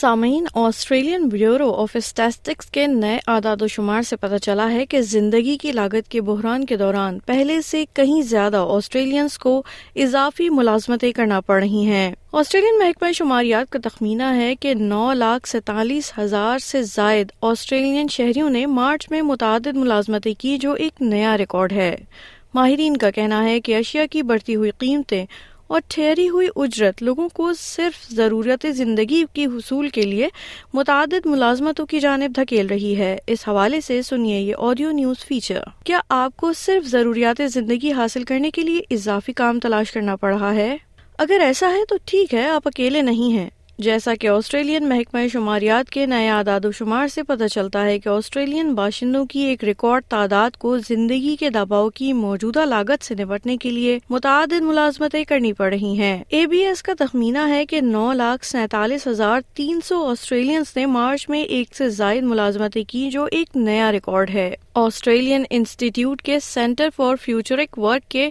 سامعین، Australian bureau of statistics کے نئے اعداد و شمار سے پتہ چلا ہے کہ زندگی کی لاگت کے بحران کے دوران پہلے سے کہیں زیادہ آسٹریلینس کو اضافی ملازمتیں کرنا پڑ رہی ہیں۔ آسٹریلین محکمہ شماریات کا تخمینہ ہے کہ نو لاکھ سینتالیس ہزار سے زائد آسٹریلین شہریوں نے مارچ میں متعدد ملازمتیں کی جو ایک نیا ریکارڈ ہے۔ ماہرین کا کہنا ہے کہ اشیاء کی بڑھتی ہوئی قیمتیں اور ٹھہری ہوئی اجرت لوگوں کو صرف ضرورت زندگی کی حصول کے لیے متعدد ملازمتوں کی جانب دھکیل رہی ہے۔ اس حوالے سے سنیے یہ آڈیو نیوز فیچر۔ کیا آپ کو صرف ضروریات زندگی حاصل کرنے کے لیے اضافی کام تلاش کرنا پڑ رہا ہے؟ اگر ایسا ہے تو ٹھیک ہے، آپ اکیلے نہیں ہیں۔ جیسا کہ آسٹریلین محکمہ شماریات کے نئے اعداد و شمار سے پتہ چلتا ہے کہ آسٹریلین باشندوں کی ایک ریکارڈ تعداد کو زندگی کے دباؤ کی موجودہ لاگت سے نپٹنے کے لیے متعدد ملازمتیں کرنی پڑ رہی ہیں۔ اے بی ایس کا تخمینہ ہے کہ نو لاکھ سینتالیس ہزار تین سو آسٹریلینس نے مارچ میں ایک سے زائد ملازمتیں کی جو ایک نیا ریکارڈ ہے۔ آسٹریلین انسٹیٹیوٹ کے سینٹر فار فیوچرک ورک کے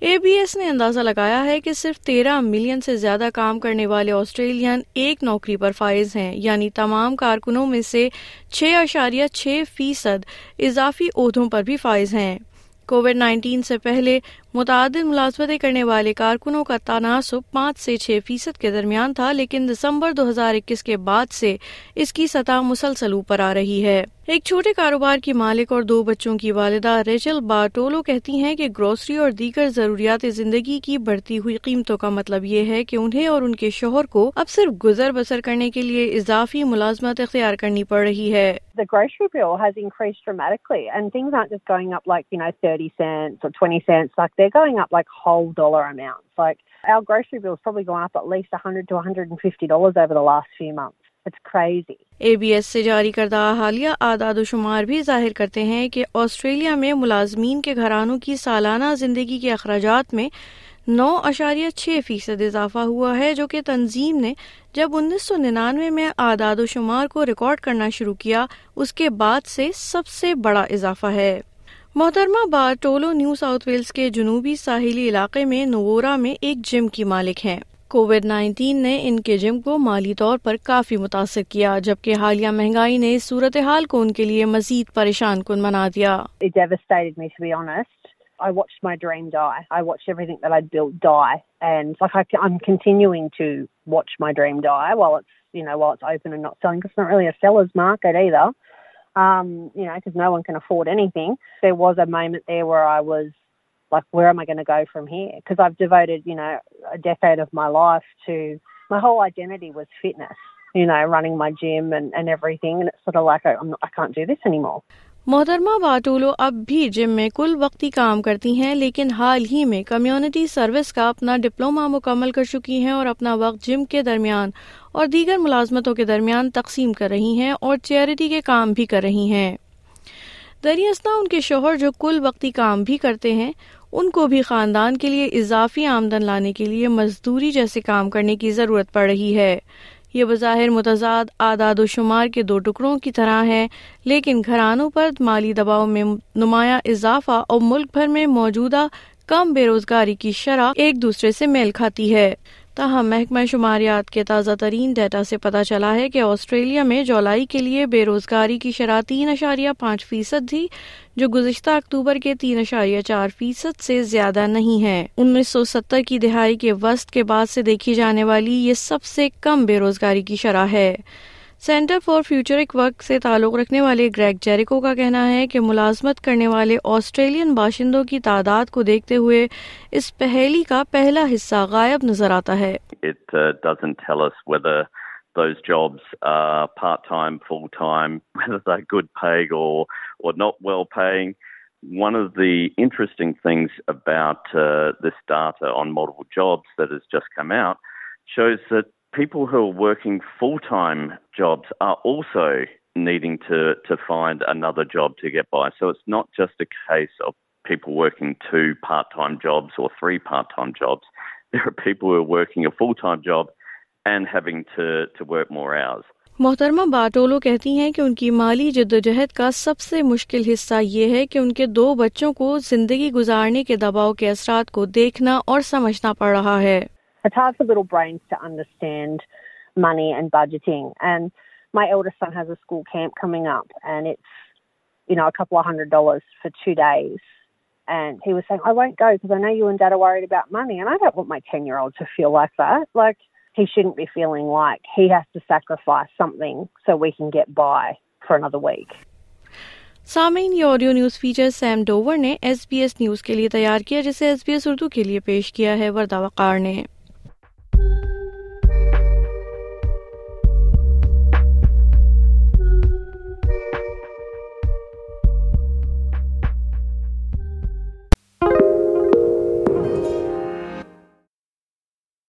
اے بی ایس نے اندازہ لگایا ہے کہ صرف تیرہ ملین سے زیادہ کام کرنے والے آسٹریلین ایک نوکری پر فائز ہیں یعنی تمام کارکنوں میں سے چھ اشاریہ چھ فیصد اضافی عہدوں پر بھی فائز ہیں۔ کووڈ نائنٹین سے پہلے متعدد ملازمتیں کرنے والے کارکنوں کا تناسب پانچ سے چھ فیصد کے درمیان تھا، لیکن دسمبر دو ہزار اکیس کے بعد سے اس کی سطح مسلسل اوپر آ رہی ہے۔ ایک چھوٹے کاروبار کی مالک اور دو بچوں کی والدہ ریچل باٹولو کہتی ہیں کہ گروسری اور دیگر ضروریات زندگی کی بڑھتی ہوئی قیمتوں کا مطلب یہ ہے کہ انہیں اور ان کے شوہر کو اب صرف گزر بسر کرنے کے لیے اضافی ملازمت اختیار کرنی پڑ رہی ہے۔ They're they're going up like whole dollar amounts. Like our grocery bill is probably gone up at least $100 to $150 over the last few months. A B S سے جاری کردہ حالیہ اعداد و شمار بھی ظاہر کرتے ہیں کہ آسٹریلیا میں ملازمین کے گھرانوں کی سالانہ زندگی کے اخراجات میں نو اشاریہ چھ فیصد اضافہ ہوا ہے، جو کہ تنظیم نے جب انیس سو ننانوے میں اعداد و شمار کو ریکارڈ کرنا شروع کیا، اس کے بعد سے سب سے بڑا اضافہ ہے محترمہ بار ٹولو نیو ساؤتھ ویلز کے جنوبی ساحلی علاقے میں نوورا میں ایک جم کی مالک ہیں۔ کووڈ نائنٹین نے ان کے جم کو مالی طور پر کافی متاثر کیا، جبکہ حالیہ مہنگائی نے صورتحال کو ان کے لیے مزید پریشان کن بنا دیا۔ Um, you know, because no one can afford anything. There was a moment there where I was like, where am I going to go from here? Because I've devoted, you know, a decade of my life to my whole identity was fitness, you know, running my gym and, and everything. And it's sort of like, I, I'm not, I can't do this anymore. محترمہ باٹولو اب بھی جم میں کل وقتی کام کرتی ہیں، لیکن حال ہی میں کمیونٹی سروس کا اپنا ڈپلوما مکمل کر چکی ہیں اور اپنا وقت جم کے درمیان اور دیگر ملازمتوں کے درمیان تقسیم کر رہی ہیں اور چیریٹی کے کام بھی کر رہی ہیں۔ دریاسنا ان کے شوہر جو کل وقتی کام بھی کرتے ہیں، ان کو بھی خاندان کے لیے اضافی آمدن لانے کے لیے مزدوری جیسے کام کرنے کی ضرورت پڑ رہی ہے۔ یہ بظاہر متضاد اعداد و شمار کے دو ٹکڑوں کی طرح ہے لیکن گھرانوں پر مالی دباؤ میں نمایاں اضافہ اور ملک بھر میں موجودہ کم بے روزگاری کی شرح ایک دوسرے سے میل کھاتی ہے۔ تاہم، محکمہ شماریات کے تازہ ترین ڈیٹا سے پتہ چلا ہے کہ آسٹریلیا میں جولائی کے لیے بے روزگاری کی شرح تین اشاریہ پانچ فیصد تھی، جو گزشتہ اکتوبر کے تین اشاریہ چار فیصد سے زیادہ نہیں ہے۔ انیس سو ستر کی دہائی کے وسط کے بعد سے دیکھی جانے والی یہ سب سے کم بے روزگاری کی شرح ہے۔ سینٹر فار فیوچرک ورک سے تعلق رکھنے والے گریگ جیریکو کا کہنا ہے کہ ملازمت کرنے والے آسٹریلین باشندوں کی تعداد کو دیکھتے ہوئے اس پہیلی کا پہلا حصہ غائب نظر آتا ہے those jobs are part-time, full-time, whether they're good paying or, or not well paying. One of the interesting things about uh, this data on multiple jobs that has just come out shows that people who are working full time jobs are also needing to, to find another job to get by. So it's not just a case of people working two part time jobs or three part time jobs. There are people who are working a full time job and having to, to work more hours. محترمہ باٹولو کہتی ہیں کہ ان کی مالی جدوجہد کا سب سے مشکل حصہ یہ ہے کہ ان کے دو بچوں کو زندگی گزارنے کے دباؤ کے اثرات کو دیکھنا اور سمجھنا پڑ رہا ہے It's hard for little brains to understand money and budgeting. And my eldest son has a school camp coming up, and it's, you know, a couple of hundred dollars for two days. And he was saying, I won't go because I know you and dad are worried about money. And I don't want my 10 year old to feel like that. Like, he shouldn't be feeling like he has to sacrifice something so we can get by for another week. سامعین یہ audio news feature Sam Dover نے S B S news کے لیے تیار کیا جسے S B S Urdu کے لیے پیش کیا ہے وردہ وقار نے